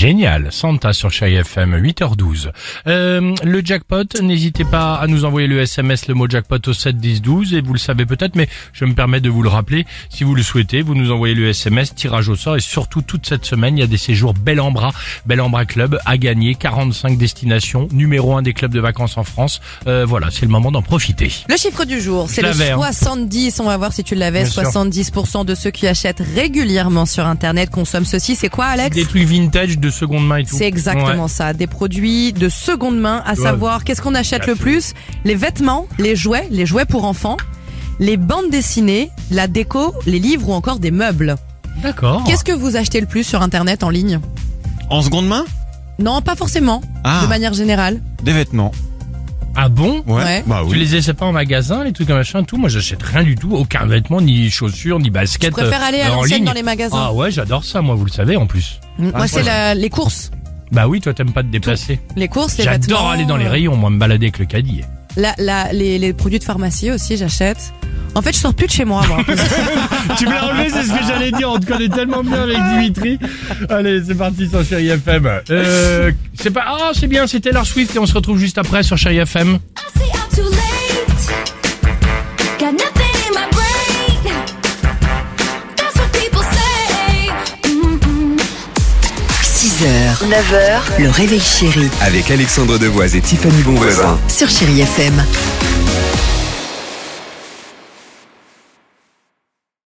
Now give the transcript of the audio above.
Génial, Santa sur Chai FM, 8h12. Euh, le jackpot, n'hésitez pas à nous envoyer le SMS, le mot jackpot au 7 10 12, et vous le savez peut-être, mais je me permets de vous le rappeler. Si vous le souhaitez, vous nous envoyez le SMS, tirage au sort, et surtout toute cette semaine, il y a des séjours Bel en Bras, Bel en Bras Club à gagner, 45 destinations, numéro 1 des clubs de vacances en France. Euh, voilà, c'est le moment d'en profiter. Le chiffre du jour, c'est le l'avais, hein. 70. On va voir si tu l'avais. Bien sûr. 70% de ceux qui achètent régulièrement sur Internet consomment ceci. C'est quoi, Alex? Des trucs vintage de seconde main et tout. C'est exactement Ouais. ça. Des produits de seconde main, à Ouais. savoir qu'est-ce qu'on achète le plus? Les vêtements, les jouets, les jouets pour enfants, les bandes dessinées, la déco, les livres ou encore des meubles. D'accord. Qu'est-ce que vous achetez le plus sur Internet en ligne? En seconde main? Non, pas forcément. Ah. De manière générale. Des vêtements. Ah bon? Ouais. Bah Tu oui. les essaies pas en magasin, les trucs comme machin, tout? Moi, j'achète rien du tout, aucun vêtement, ni chaussures, ni basket. Je préfère euh, aller à en l'ancienne ligne. dans les magasins. Ah ouais, j'adore ça, moi, vous le savez en plus. Moi, c'est la- les courses. Bah oui, toi, t'aimes pas te déplacer. Les courses, les vêtements. J'adore aller dans les rayons, moi, me balader avec le caddie. La, la, les, les produits de pharmacie aussi, j'achète. En fait, je sors plus de chez moi, moi. tu me l'as enlevé, c'est ce que j'allais dire. On te connaît tellement bien avec Dimitri. Allez, c'est parti sur Chéri FM. Euh, c'est pas, ah, c'est bien, c'est Taylor Swift et on se retrouve juste après sur Chéri FM. 6h, 9h, le réveil chéri Avec Alexandre Devoise et Tiffany Bonvoisin. sur Chérie FM.